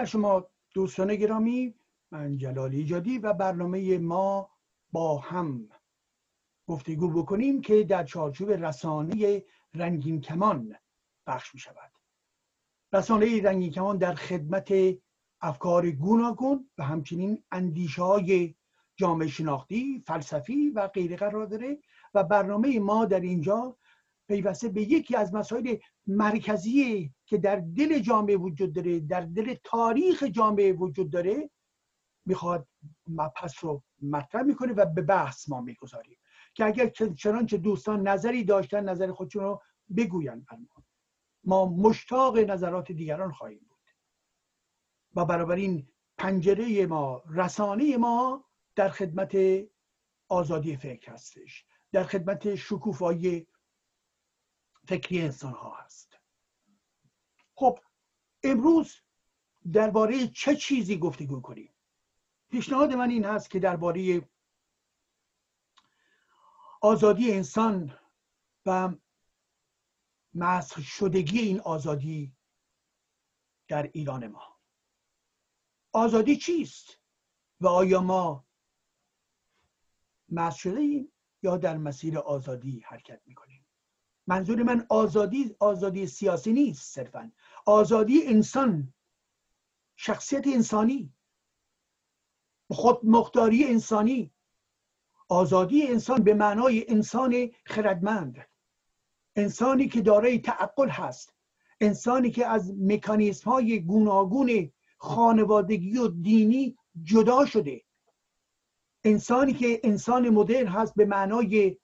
بر شما دوستان گرامی من جلال ایجادی و برنامه ما با هم گفتگو بکنیم که در چارچوب رسانه رنگین کمان بخش می شود رسانه رنگین کمان در خدمت افکار گوناگون و همچنین اندیشه های جامعه شناختی، فلسفی و غیره قرار داره و برنامه ما در اینجا پیوسته به یکی از مسائل مرکزی که در دل جامعه وجود داره در دل تاریخ جامعه وجود داره می‌خواد مبحث رو مطرح می‌کنه و به بحث ما می‌گذاریم. که اگر چنانچه دوستان نظری داشتن نظر خودشون رو بگوین بر ما ما مشتاق نظرات دیگران خواهیم بود. و بنابراین پنجره ما رسانه ما در خدمت آزادی فکر هستش. در خدمت شکوفایی فکری انسان ها هست. خب امروز درباره چه چیزی گفتگو کنیم؟ پیشنهاد من این هست که درباره آزادی انسان و مسخ شدگی این آزادی در ایران ما. آزادی چیست و آیا ما مسخ شده ایم یا در مسیر آزادی حرکت می‌کنیم؟ منظور من آزادی آزادی سیاسی نیست صرفا. آزادی انسان شخصیت انسانی خود مختاری انسانی. آزادی انسان به معنای انسان خردمند. انسانی که دارای تعقل هست. انسانی که از مکانیزم های گوناگون خانوادگی و دینی جدا شده. انسانی که انسان مدرن هست به معنای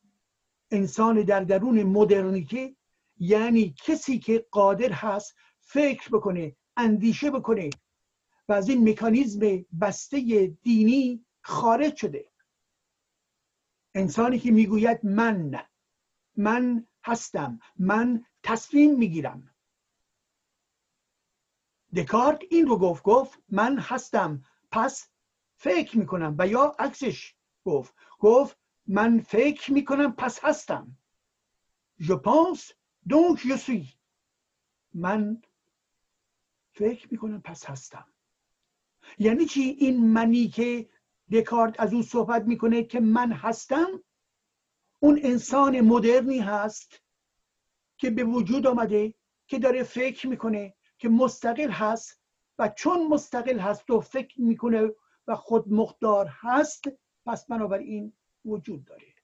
انسان در درون مدرنیته یعنی کسی که قادر هست فکر بکنه اندیشه بکنه و از این مکانیزم بسته دینی خارج شده. انسانی که می‌گوید من من هستم من تصمیم می‌گیرم. دکارت این رو گفت گفت من هستم پس فکر می‌کنم و یا عکسش گفت گفت من فکر می‌کنم پس هستم. Je pense donc je suis. من فکر می‌کنم پس هستم. یعنی چی؟ این منی که دکارت از او صحبت می‌کنه که من هستم اون انسان مدرنی هست که به وجود آمده که داره فکر می‌کنه که مستقل هست و چون مستقل هست و فکر می‌کنه و خود مختار هست پس بنابراین وجود داره.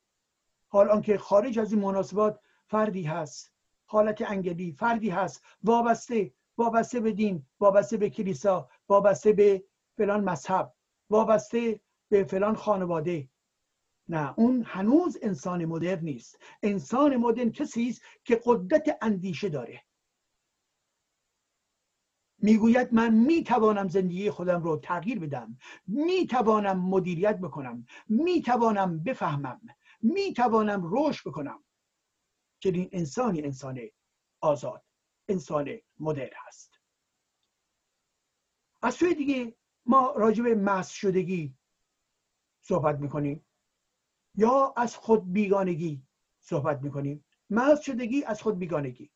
حال آنکه خارج از این مناسبات فردی هست حالت انگلی فردی هست وابسته وابسته به دین وابسته به کلیسا وابسته به فلان مذهب وابسته به فلان خانواده. نه اون هنوز انسان مدرن نیست. انسان مدرن کسی است که قدرت اندیشه داره. می‌گوید من می‌توانم زندگی خودم رو تغییر بدم. می‌توانم مدیریت بکنم. می‌توانم بفهمم. می‌توانم رشد بکنم. این انسانی انسان آزاد انسان مدر هست. از سوی دیگه ما راجع به مس شدگی صحبت می‌کنیم. یا از خود بیگانگی صحبت می‌کنیم. مس شدگی از خود بیگانگی.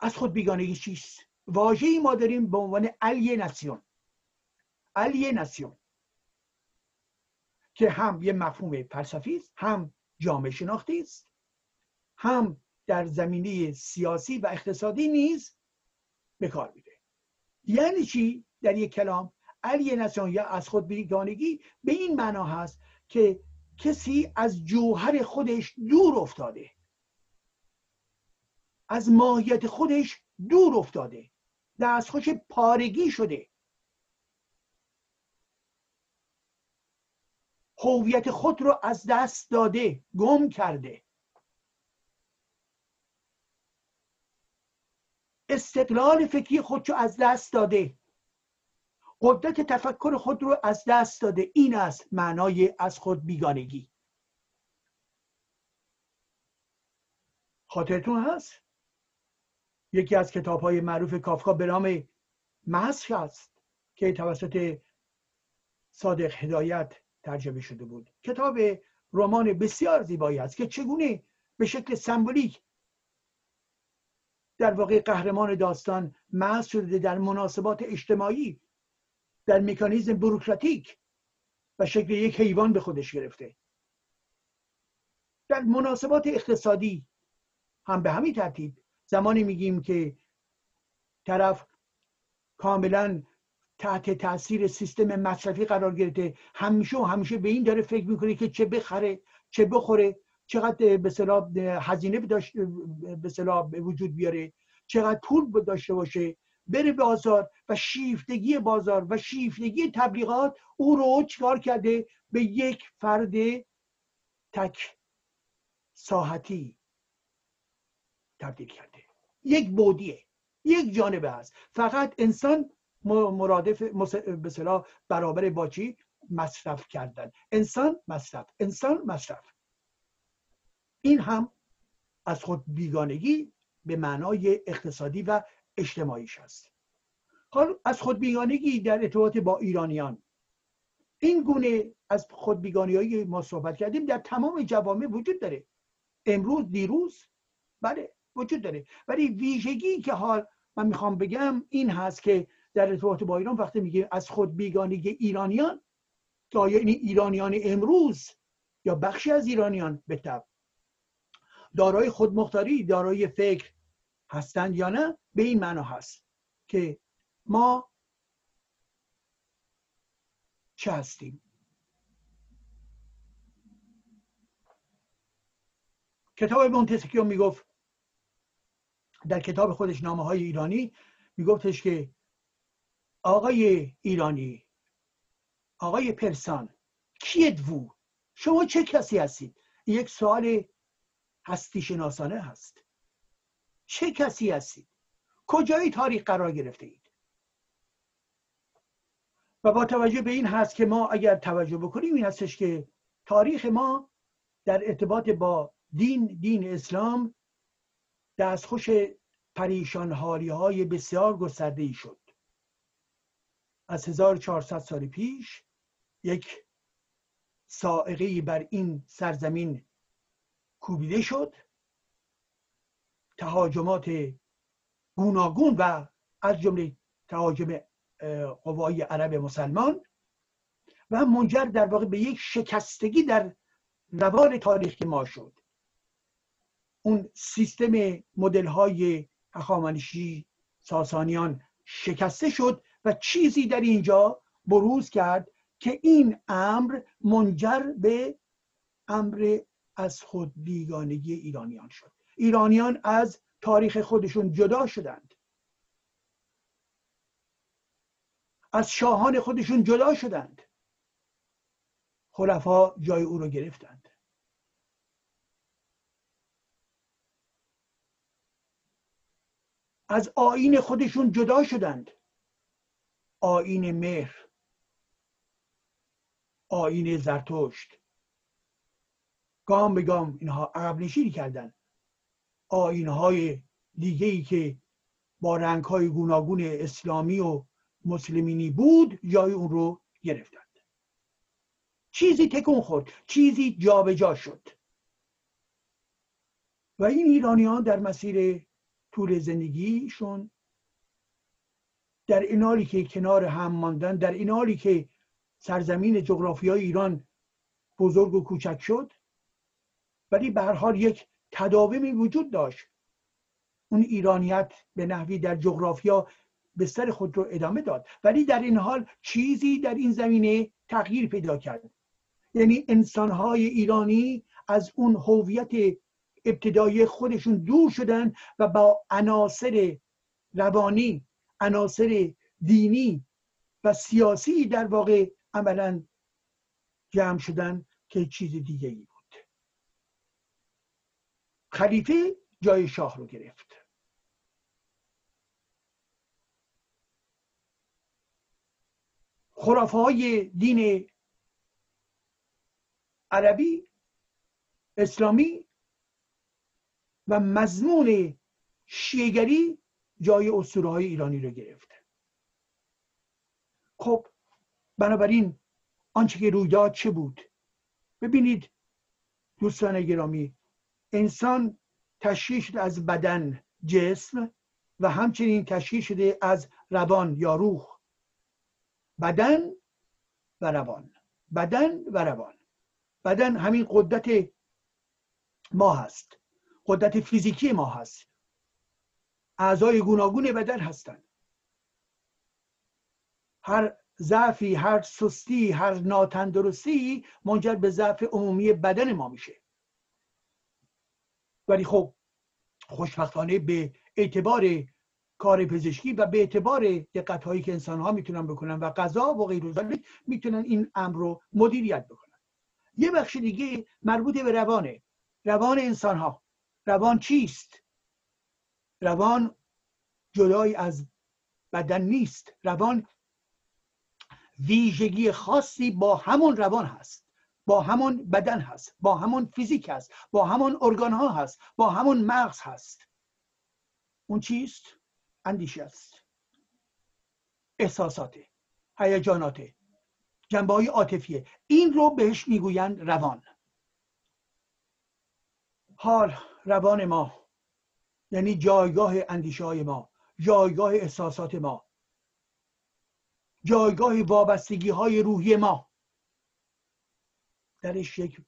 از خود بیگانگی چیست؟ واژه‌ای ما داریم به عنوان الیناسیون الیناسیون که هم یه مفهوم فلسفی است هم جامعه شناختی است هم در زمینه سیاسی و اقتصادی نیز به کار میره. یعنی چی؟ در یک کلام الیناسیون یا از خود بیگانگی به این معنا هست که کسی از جوهر خودش دور افتاده. از ماهیت خودش دور افتاده. دستخوش پارگی شده. هویت خود رو از دست داده گم کرده. استقلال فکری خود رو از دست داده. قدرت تفکر خود رو از دست داده. این است معنای از خود بیگانگی. خاطرتون هست؟ یکی از کتاب های معروف کافکا به نام مسخ است که توسط صادق هدایت ترجمه شده بود. کتاب رمان بسیار زیبایی است که چگونه به شکل سمبولیک در واقع قهرمان داستان محض شده در مناسبات اجتماعی در مکانیزم بروکراتیک و شکل یک حیوان به خودش گرفته. در مناسبات اقتصادی هم به همین ترتیب زمانی میگیم که طرف کاملا تحت تاثیر سیستم مصرفی قرار گرفته همیشه و همیشه به این داره فکر می‌کنه که چه بخره چه بخوره چقدر به هزینه به به وجود بیاره چقدر پول داشته باشه بره بازار و شیفتگی بازار و شیفتگی تبلیغات او رو چکار کرده؟ به یک فرد تک ساحتی تبدیل کرده. یک بودیه یک جانبه هست فقط انسان مرادف به برابر با چی؟ مصرف کردن. انسان مصرف انسان مصرف. این هم از خود بیگانگی به معنای اقتصادی و اجتماعیش هست حال از خود بیگانگی در ارتباط با ایرانیان. این گونه از خود بیگانی ما صحبت کردیم در تمام جوامع وجود داره. امروز دیروز بله. وجود داره. ولی ویژگی که حال من می‌خوام بگم این هست که در ارتباط با ایران وقتی میگه از خود بیگانگی ایرانیان که آیا این ایرانیان امروز یا بخشی از ایرانیان به طب دارای خودمختاری دارای فکر هستند یا نه به این معنا هست که ما چه هستیم؟ کتاب مونتسکیو می‌گفت در کتاب خودش نامه های ایرانی میگفتش که آقای ایرانی آقای پرسان کیت وو؟ شما چه کسی هستید؟ یک سوال هستی شناسانه هست. چه کسی هستید؟ کجای تاریخ قرار گرفته اید؟ و با توجه به این هست که ما اگر توجه بکنیم این هستش که تاریخ ما در ارتباط با دین دین اسلام دستخوش پریشان حالی های بسیار گسترده ای شد. از 1400 سال پیش یک سائقه بر این سرزمین کوبیده شد. تهاجمات گوناگون و از جمله تهاجم قوای عرب مسلمان و منجر در واقع به یک شکستگی در روان تاریخ ما شد. اون سیستم مدل های هخامنشی ساسانیان شکسته شد و چیزی در اینجا بروز کرد که این امر منجر به امر از خود بیگانگی ایرانیان شد. ایرانیان از تاریخ خودشون جدا شدند. از شاهان خودشون جدا شدند. خلفا جای او رو گرفتند. از آین خودشون جدا شدند. آین مهر آین زرتشت. گام به گام اینها عقب نشینی کردن. آین های دیگه ای که با رنگ های گوناگون اسلامی و مسلمینی بود جای اون رو گرفتند. چیزی تکون خورد چیزی جابجا جا شد. و این ایرانیان در مسیر طول زندگیشون در این حالی که کنار هم ماندن در این حالی که سرزمین جغرافیای ایران بزرگ و کوچک شد ولی به هر حال یک تداومی وجود داشت. اون ایرانیت به نحوی در جغرافیا بستر خود رو ادامه داد. ولی در این حال چیزی در این زمینه تغییر پیدا کرد. یعنی انسانهای ایرانی از اون هویت ابتدایی خودشون دور شدن و با عناصر روانی عناصر دینی و سیاسی در واقع عملا جمع شدن که چیز دیگه ای بود. خلیفه جای شاه رو گرفت. خرافه های دین عربی اسلامی و مضمون شیگری جای اسطوره های ایرانی رو گرفت خب بنابراین آنچه که رویداد چه بود؟ ببینید دوستان گرامی انسان تشکیل شد از بدن جسم و همچنین تشکیل شده از روان یا روح. بدن و روان. بدن و روان. بدن همین قدرت ما هست. قدرت فیزیکی ما هست. اعضای گوناگون بدن هستند. هر ضعفی هر سستی هر ناتندرستی منجر به ضعف عمومی بدن ما میشه. ولی خب خوشبختانه به اعتبار کار پزشکی و به اعتبار دقت هایی که انسان ها می‌تونن بکنن و غذا و غیر می‌تونن این امر رو مدیریت بکنن. یه بخش دیگه مربوط به روانه. روان انسان ها روان چیست؟ روان جدای از بدن نیست. روان ویژگی خاصی با همون روان هست. با همون بدن هست. با همون فیزیک هست. با همون ارگان ها هست. با همون مغز هست. اون چیست؟ اندیشه است. احساسات هیجانات جنبه های عاطفیه. این رو بهش می‌گویند روان. حال روان ما یعنی جایگاه اندیشه های ما جایگاه احساسات ما جایگاه وابستگی های روحی ما. درش یک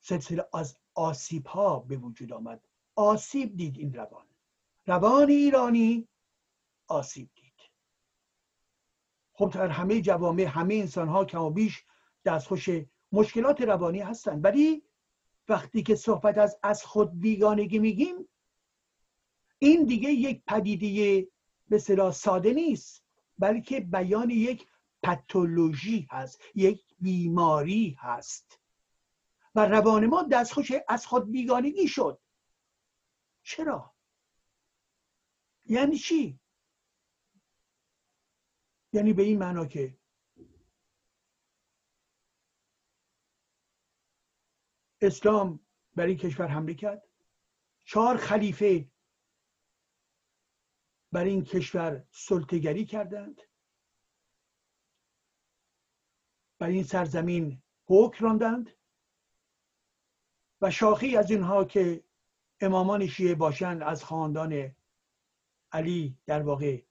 سلسله از آسیب ها به وجود آمد. آسیب دید این روان. روان ایرانی آسیب دید. خب در همه جوامع همه انسان ها کم و بیش دستخوش مشکلات روانی هستند. ولی وقتی که صحبت از از خود بیگانگی میگیم این دیگه یک پدیده به ساده نیست بلکه بیان یک پتولوژی هست یک بیماری هست. و روان ما دستخوش از خود بیگانگی شد. چرا؟ یعنی چی؟ یعنی به این معنا که اسلام بر این کشور حمله کرد. چهار خلیفه بر این کشور سلطگری کردند. بر این سرزمین حکم راندند و شاخی از اینها که امامان شیعه باشند از خاندان علی در واقع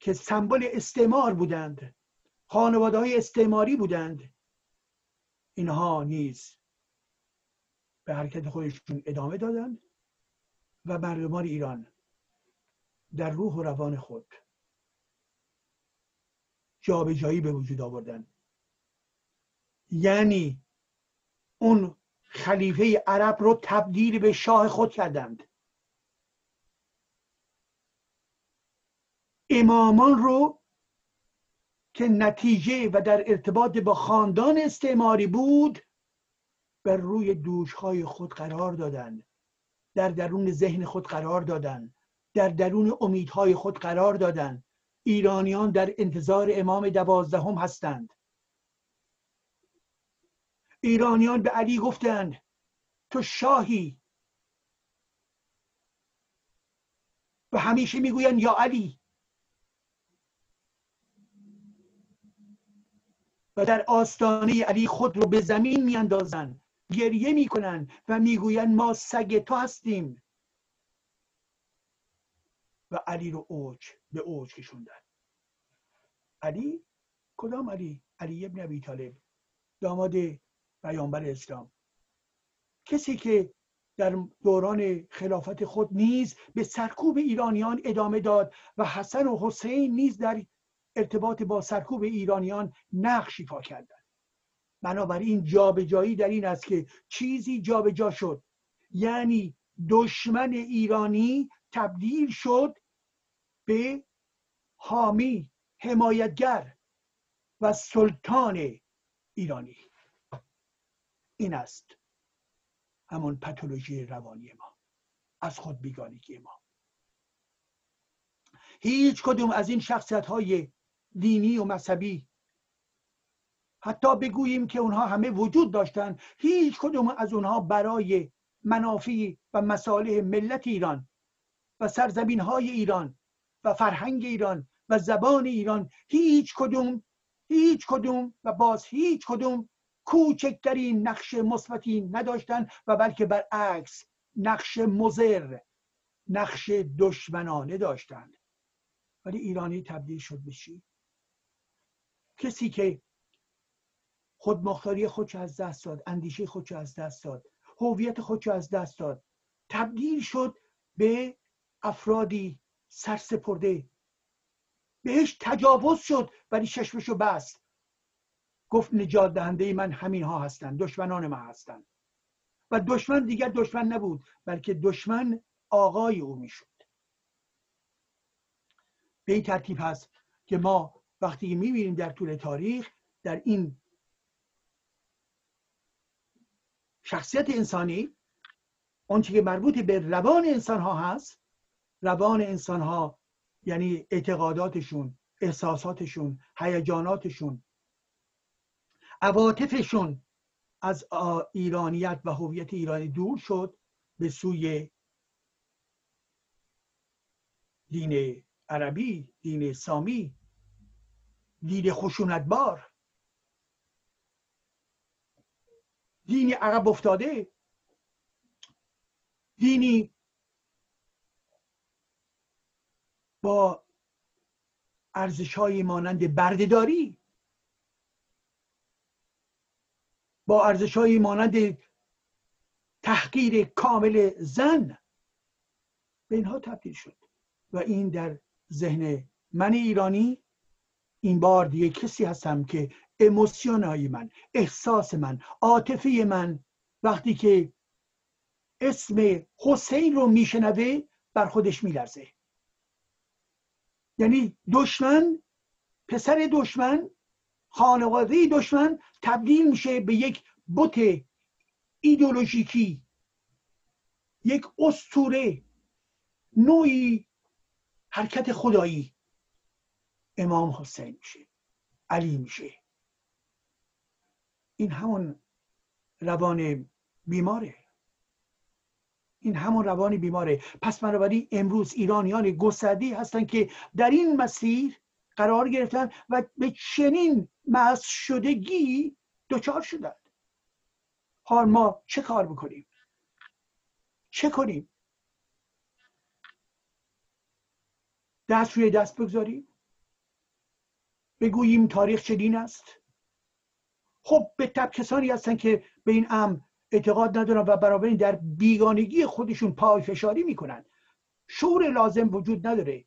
که سمبل استعمار بودند خانواده های استعماری بودند اینها نیز به حرکت خودشون ادامه دادند و مردمان ایران در روح و روان خود جابجایی به وجود آوردن. یعنی اون خلیفه عرب رو تبدیل به شاه خود کردند. امامان رو که نتیجه و در ارتباط با خاندان استعماری بود بر روی دوشهای خود قرار دادند. در درون ذهن خود قرار دادند. در درون امیدهای خود قرار دادند. ایرانیان در انتظار امام دوازدهم هستند. ایرانیان به علی گفتند تو شاهی. و همیشه می‌گویند یا علی. و در آستانه علی خود رو به زمین میاندازند. گریه می‌کنند و می‌گویند ما سگ تو هستیم. و علی رو اوج به اوج کشوندن علی؟ کدام علی؟ علی ابن ابی طالب. داماد پیامبر اسلام. کسی که در دوران خلافت خود نیز به سرکوب ایرانیان ادامه داد و حسن و حسین نیز در ارتباط با سرکوب ایرانیان نقش ایفا کردند. بنابراین جابجایی در این است که چیزی جابجا شد. یعنی دشمن ایرانی تبدیل شد به حامی حمایتگر و سلطان ایرانی. این است همون پتولوژی روانی ما از خود بیگانگی ما. هیچ کدوم از این شخصیت های دینی و مذهبی. حتی بگوییم که اونها همه وجود داشتند هیچ کدوم از اونها برای منافع و مصالح ملت ایران و سرزمین های ایران و فرهنگ ایران و زبان ایران هیچ کدوم هیچ کدوم و باز هیچ کدوم کوچکترین نقش مثبتی نداشتند و بلکه برعکس نقش مزر نقش دشمنانه داشتند ولی ایرانی تبدیل شد به چی؟ کسی که خودمختاری خودش از دست داد اندیشه خودش از دست داد هویت خودش از دست داد تبدیل شد به افرادی سرسپرده. بهش تجاوز شد ولی چشمشو بست. گفت نجات دهنده من همین ها هستند دشمنان من هستند. و دشمن دیگر دشمن نبود بلکه دشمن آقای او می‌شد. به این ترتیب هست که ما وقتی می‌بینیم در طول تاریخ در این شخصیت انسانی آنچه که مربوط به روان انسان ها هست روان انسان ها یعنی اعتقاداتشون احساساتشون هیجاناتشون عواطفشون از ایرانیت و هویت ایرانی دور شد به سوی دین عربی دین سامی. دین خشونتبار دینی عقب افتاده. دینی با ارزش های مانند بردهداری. با ارزش های مانند تحقیر کامل زن. به اینها تبدیل شد. و این در ذهن من ایرانی این بار دیگه کسی هستم که اموسیون من احساس من عاطفه من وقتی که اسم حسین رو میشنوه بر خودش میلرزه. یعنی دشمن پسر دشمن خانواده دشمن تبدیل میشه به یک بت ایدولوژیکی یک استوره نوعی حرکت خدایی. امام حسین میشه علی میشه. این همون روان بیماره. این همون روان بیماره. پس بنابراین امروز ایرانیان گستردی هستند که در این مسیر قرار گرفتن و به چنین مس شدگی دچار شدند حال ما چه کار بکنیم؟ چه کنیم؟ دست روی دست بگذاریم؟ بگوییم تاریخ چنین است؟ خب به تب کسانی هستن که به این امر اعتقاد ندارن و برابر در بیگانگی خودشون پای فشاری می‌کنن. شعور لازم وجود نداره.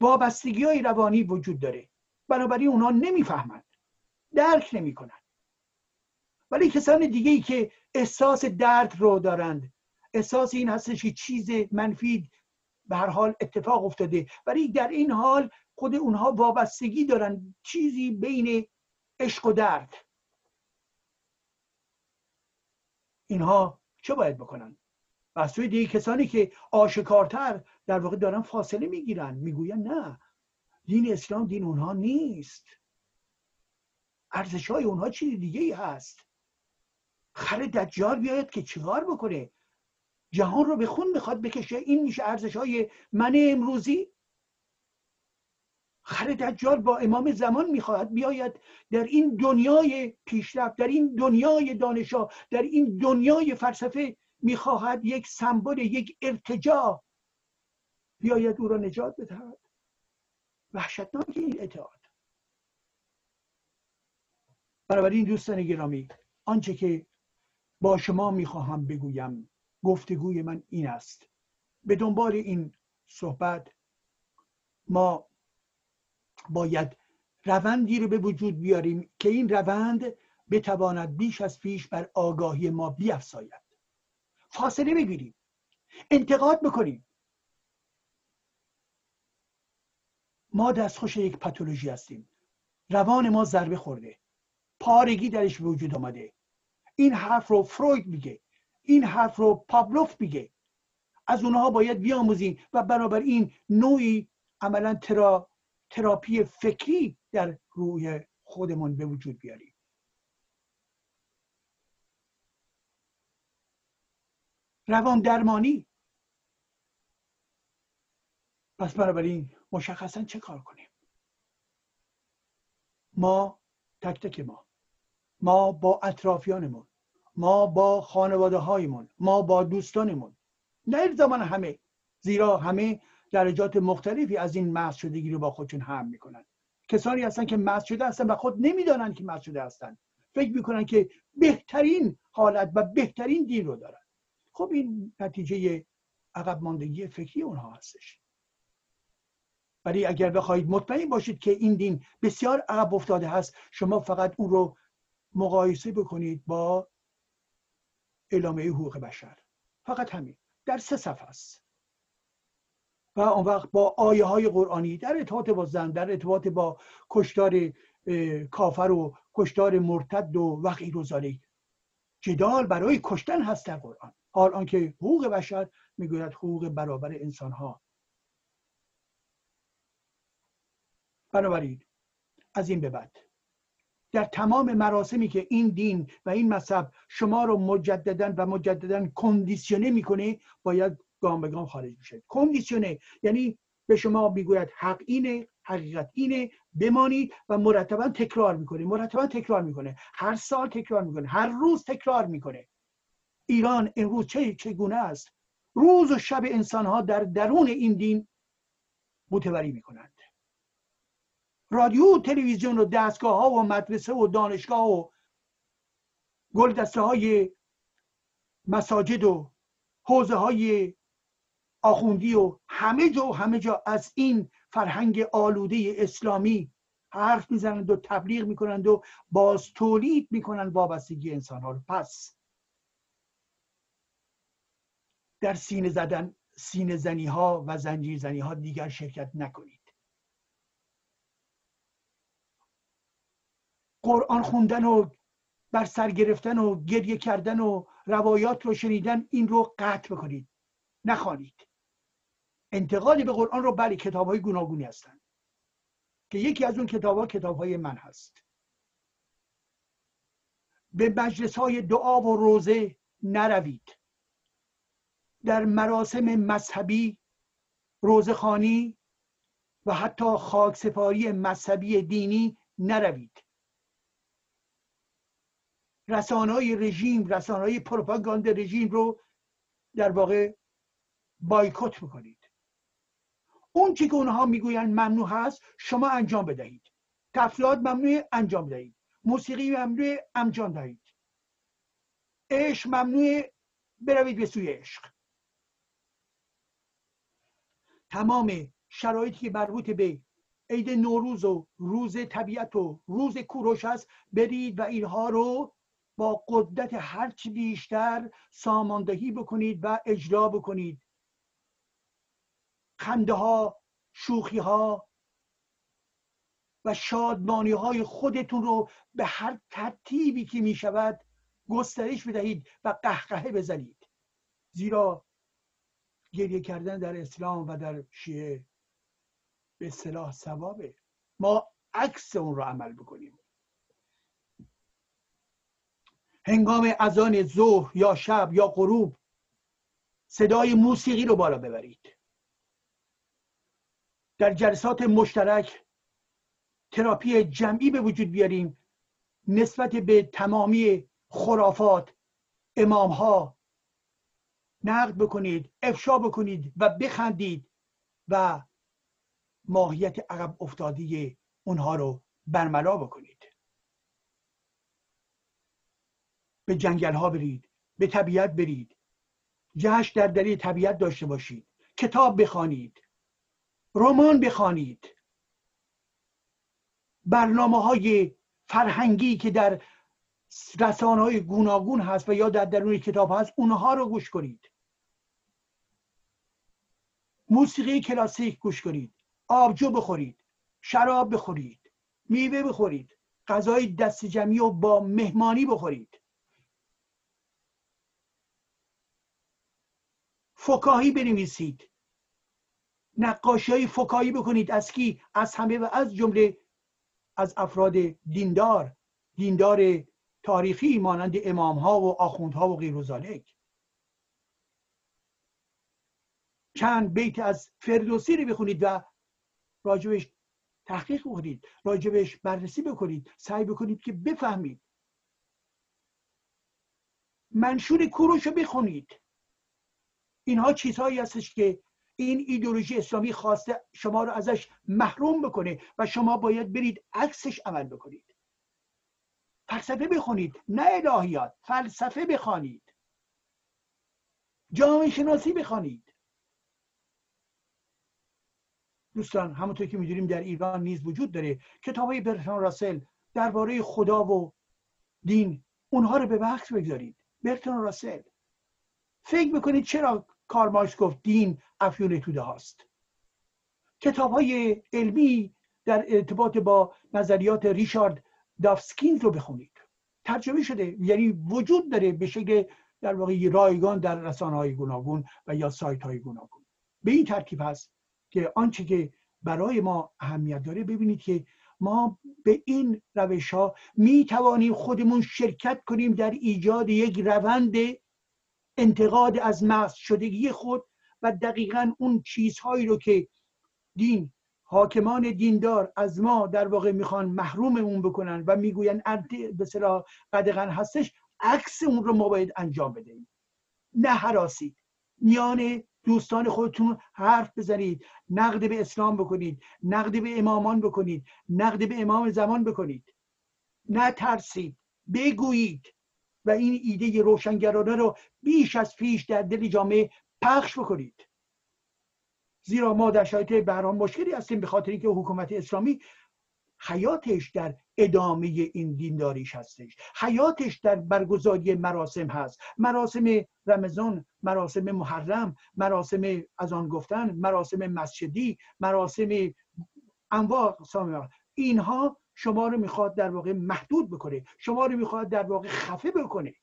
وابستگی های روانی وجود داره. بنابراین اونا نمی‌فهمند. درک نمی‌کنن ولی کسان دیگه ای که احساس درد رو دارند. احساس این هستش که چیز منفی به هر حال اتفاق افتاده. ولی در این حال خود اونها وابستگی دارن چیزی بین عشق و درد. اینها چه باید بکنن؟ و از سوی دیگه کسانی که آشکارتر در واقع دارن فاصله می‌گیرن می‌گوین نه. دین اسلام دین اونها نیست. ارزش های اونها چیز دیگه ای هست. خر دجال بیاید که چیکار بکنه؟ جهان رو به خون می‌خواد بکشه. این میشه ارزش های من امروزی. خر دجال با امام زمان می‌خواهد بیاید در این دنیای پیشرفت در این دنیای دانشا در این دنیای فلسفه می‌خواهد یک سمبل یک ارتجا بیاید او را نجات بدهد. وحشتناک این اعتقاد بنابراین دوستان گرامی آنچه که با شما می‌خواهم بگویم گفتگوی من این است. به دنبال این صحبت ما باید روندی رو به وجود بیاریم که این روند بتواند بیش از پیش بر آگاهی ما بیافزاید فاصله بگیریم. انتقاد بکنیم. ما دستخوش یک پاتولوژی هستیم. روان ما ضربه خورده. پارگی درش به وجود آمده. این حرف رو فروید میگه. این حرف رو پابلوف میگه. از اونها باید بیاموزیم و برابر این نوعی عملا ترا تراپی فکری در روی خودمون به وجود بیاریم. روان درمانی. پس بنابراین مشخصا چه کار کنیم؟ ما تک تک ما. ما با اطرافیانمون ما با خانواده هایمون ما با دوستانمون. نه زمان همه زیرا همه درجات مختلفی از این محض شدگی رو با خودشون هم می‌کنن. کسانی هستن که محض شده هستن و خود نمی‌دانند که محض شده هستن. فکر می‌کنن که بهترین حالت و بهترین دین رو دارن. خب این نتیجه عقب ماندگی فکری اونها هستش. ولی اگر بخواهید مطمئن باشید که این دین بسیار عقب افتاده هست شما فقط اون رو مقایسه بکنید با اعلامیه حقوق بشر. فقط همین. در سه صفحه است. و اون وقت با آیه های قرآنی در ارتباط با زن در ارتباط با کشتار کافر و کشتار مرتد و وقعی روزانه جدال برای کشتن هست در قرآن. حال آنکه حقوق بشر می‌گوید حقوق برابر انسان ها بنابراین از این به بعد در تمام مراسمی که این دین و این مذهب شما رو مجددا و مجددا کندیسیونه می‌کنه باید گام به گام خارج میشه. کندیسیونه یعنی به شما می‌گوید حق اینه حقیقت اینه بمانید و مرتبا تکرار می‌کنه. مرتبا تکرار می‌کنه. هر سال تکرار می‌کنه. هر روز تکرار می‌کنه. ایران امروز چه چگونه است؟ روز و شب انسان ها در درون این دین متوری می‌کنند. رادیو و تلویزیون و دستگاه ها و مدرسه و دانشگاه و گلدسته های مساجد و حوزه های آخوندی و همه جا و همه جا از این فرهنگ آلوده اسلامی حرف می‌زنند و تبلیغ می‌کنند و باز تولید می‌کنند وابستگی انسان ها رو. پس در سینه زدن سینه زنی ها و زنجیر زنی ها دیگر شرکت نکنید. قرآن خوندن و بر سر گرفتن و گریه کردن و روایات رو شنیدن این رو قطع بکنید. نخوانید. انتقادی به قرآن رو بله کتاب های گوناگونی هستن. که یکی از اون کتاب ها کتاب های من هست. به مجلس های دعا و روزه نروید. در مراسم مذهبی روزخانی و حتی خاکسپاری مذهبی دینی نروید. رسانه رژیم رسانه های پروپاگاند رژیم رو در واقع بایکوت می‌کنید اون چی که اونها می‌گویند ممنوع هست شما انجام بدهید. تفلات ممنوع انجام دهید. موسیقی ممنوع انجام دهید. عشق ممنوع بروید به سوی عشق. تمام شرایطی که مربوط به عید نوروز و روز طبیعت و روز کوروش است برید و اینها رو با قدرت هرچی بیشتر ساماندهی بکنید و اجرا بکنید. خنده ها شوخی ها و شادمانی های خودتون رو به هر ترتیبی که می شود گسترش بدهید و قهقهه بزنید. زیرا گریه کردن در اسلام و در شیعه به صلاح ثوابه. ما عکس اون رو عمل بکنیم. هنگام اذان ظهر یا شب یا غروب صدای موسیقی رو بالا ببرید. در جلسات مشترک تراپی جمعی به وجود بیاریم نسبت به تمامی خرافات امام ها نقد بکنید افشا بکنید و بخندید و ماهیت عقب افتادی اونها رو برملا بکنید. به جنگل ها برید به طبیعت برید. جشن در دری طبیعت داشته باشید. کتاب بخوانید. رمان بخوانید. برنامه های فرهنگی که در رسانه های گوناگون هست و یا در درون کتاب هست اونها رو گوش کنید. موسیقی کلاسیک گوش کنید. آبجو بخورید. شراب بخورید. میوه بخورید. غذای دست جمعی و با مهمانی بخورید. فکاهی بنویسید. نقاشی های فکایی بکنید از کی؟ از همه و از جمله از افراد دیندار دیندار تاریخی مانند امام ها و آخوندها و غیر و چند بیت از فردوسی رو بخونید و راجبش تحقیق بکنید راجبش بررسی بکنید سعی بکنید که بفهمید. منشور کوروش رو بخونید. اینها چیزهایی هستش که این ایدولوژی اسلامی خواسته شما رو ازش محروم بکنه و شما باید برید عکسش عمل بکنید. فلسفه بخونید نه الهیات فلسفه بخوانید. جامعه شناسی بخوانید. دوستان همونطور که می‌دونیم در ایران نیز وجود داره. کتاب های برتران راسل درباره خدا و دین اونها رو به بخش بگذارید. برتران راسل. فکر بکنید چرا کارمارکس گفت دین افیون توده هاست. کتاب های علمی در ارتباط با نظریات ریشارد دافسکین رو بخونید. ترجمه شده یعنی وجود داره به شکل در واقع رایگان در رسانه های گوناگون و یا سایت های گوناگون. به این ترتیب هست که آنچه که برای ما اهمیت داره ببینید که ما به این روش ها می توانیم خودمون شرکت کنیم در ایجاد یک روند انتقاد از مغز شدگی خود و دقیقا اون چیزهایی رو که دین حاکمان دیندار از ما در واقع می‌خوان محروممون بکنن و می‌گوین به صلاح قدغن هستش عکس اون رو ما باید انجام بدهیم. نه حراسید میان دوستان خودتون حرف بزنید نقد به اسلام بکنید نقد به امامان بکنید نقد به امام زمان بکنید. نه ترسید. بگویید. و این ایده روشنگرانه رو بیش از پیش در دل جامعه پخش بکنید. زیرا ما در شرایط بحران مشکلی هستیم به خاطر اینکه حکومت اسلامی حیاتش در ادامه این دینداریش هستش. حیاتش در برگزاری مراسم هست. مراسم رمضان مراسم محرم مراسم از آن گفتن مراسم مسجدی مراسم انواع اینها شما رو می‌خواد در واقع محدود بکنه. شما رو می‌خواد در واقع خفه بکنه.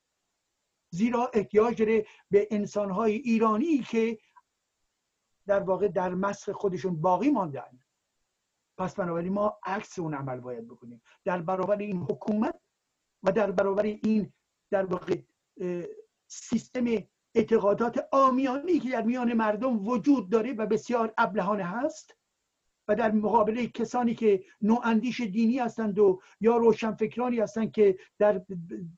زیرا احتیاج داره به انسانهای ایرانی که در واقع در مسخ خودشون باقی ماندن. پس بنابراین ما عکس اون عمل باید بکنیم. در برابر این حکومت و در برابر این در واقع سیستم اعتقادات آمیانی که در میان مردم وجود داره و بسیار ابلهانه هست و در مقابل کسانی که نواندیش دینی هستند و یا روشنفکرانی هستند که در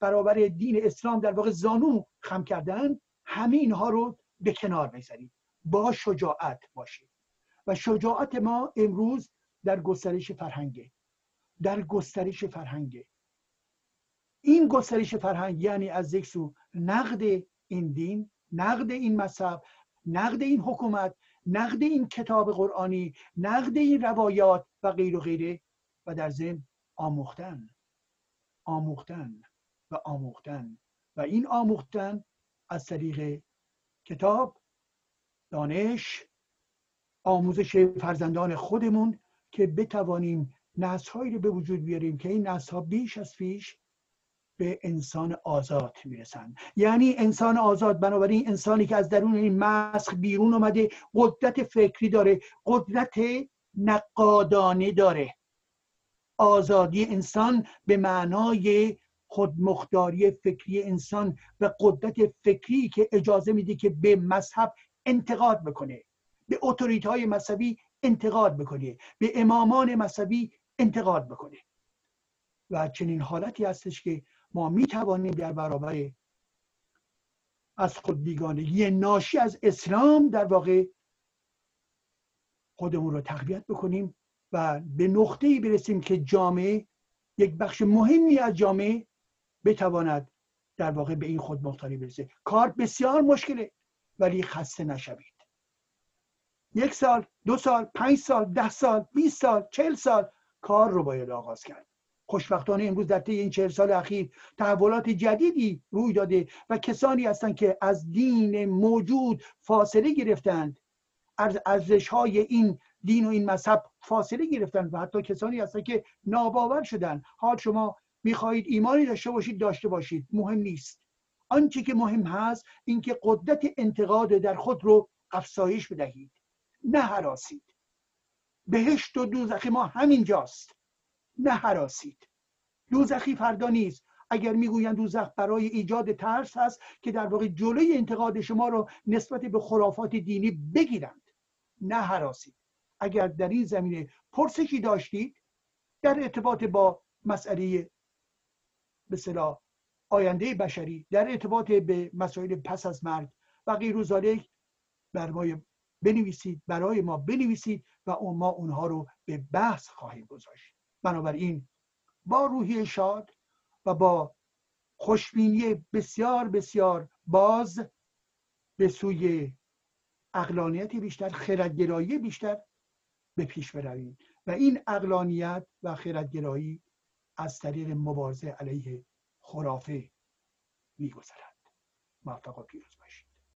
برابر دین اسلام در واقع زانو خم کردن همین ها رو به کنار بگذارید با شجاعت باشید. و شجاعت ما امروز در گسترش فرهنگه در گسترش فرهنگه این گسترش فرهنگ یعنی از یک سو نقد این دین نقد این مذهب نقد این حکومت نقد این کتاب قرآنی نقد این روایات و غیر و غیره و در ضمن آموختن. آموختن و آموختن. و این آموختن از طریق کتاب دانش آموزش فرزندان خودمون که بتوانیم نسلهایی رو به وجود بیاریم که این نسل بیش از پیش به انسان آزاد می‌رسن. یعنی انسان آزاد بنابراین انسانی که از درون این مسخ بیرون اومده قدرت فکری داره قدرت نقادانه داره. آزادی انسان به معنای خودمختاری فکری انسان و قدرت فکری که اجازه میده که به مذهب انتقاد بکنه به اتوریت های مذهبی انتقاد بکنه به امامان مذهبی انتقاد بکنه. و چنین حالتی هستش که ما می توانیم در برابر از خود بیگانگی ناشی از اسلام در واقع خودمون رو تقویت بکنیم و به نقطه ای برسیم که جامعه یک بخش مهمی از جامعه بتواند در واقع به این خود مختاری برسه. کار بسیار مشکله ولی خسته نشوید. یک سال دو سال پنج سال ده سال 20 سال چل سال کار رو باید آغاز کرد. خوشبختانه امروز در طی این چهل سال اخیر تحولات جدیدی روی داده و کسانی هستند که از دین موجود فاصله گرفتند. از ارزش های این دین و این مذهب فاصله گرفتند و حتی کسانی هستند که ناباور شدن حال شما می‌خواهید ایمانی داشته باشید داشته باشید. مهم نیست. آنچه که مهم هست اینکه قدرت انتقاد در خود رو افزایش بدهید نه حراسید. بهشت و دوزخی ما همینجاست. نه حراسید. دوزخی فردا نیست. اگر می‌گویند دوزخ برای ایجاد ترس هست که در واقع جلوی انتقاد شما رو نسبت به خرافات دینی بگیرند. نه حراسید. اگر در این زمینه پرسشی داشتید در ارتباط با مسئله به صلاح آینده بشری در ارتباط به مسائل پس از مرگ و غیر ذالک بر بنویسید برای ما بنویسید و ما اونها رو به بحث خواهیم گذاشت. بنابراین با روحی شاد و با خوشبینی بسیار بسیار باز به سوی اقلانیت بیشتر خردگرایی بیشتر به پیش برویم. و این اقلانیت و خردگرایی از طریق مبارزه علیه خرافه میگذرد. موفق و پیروز باشید.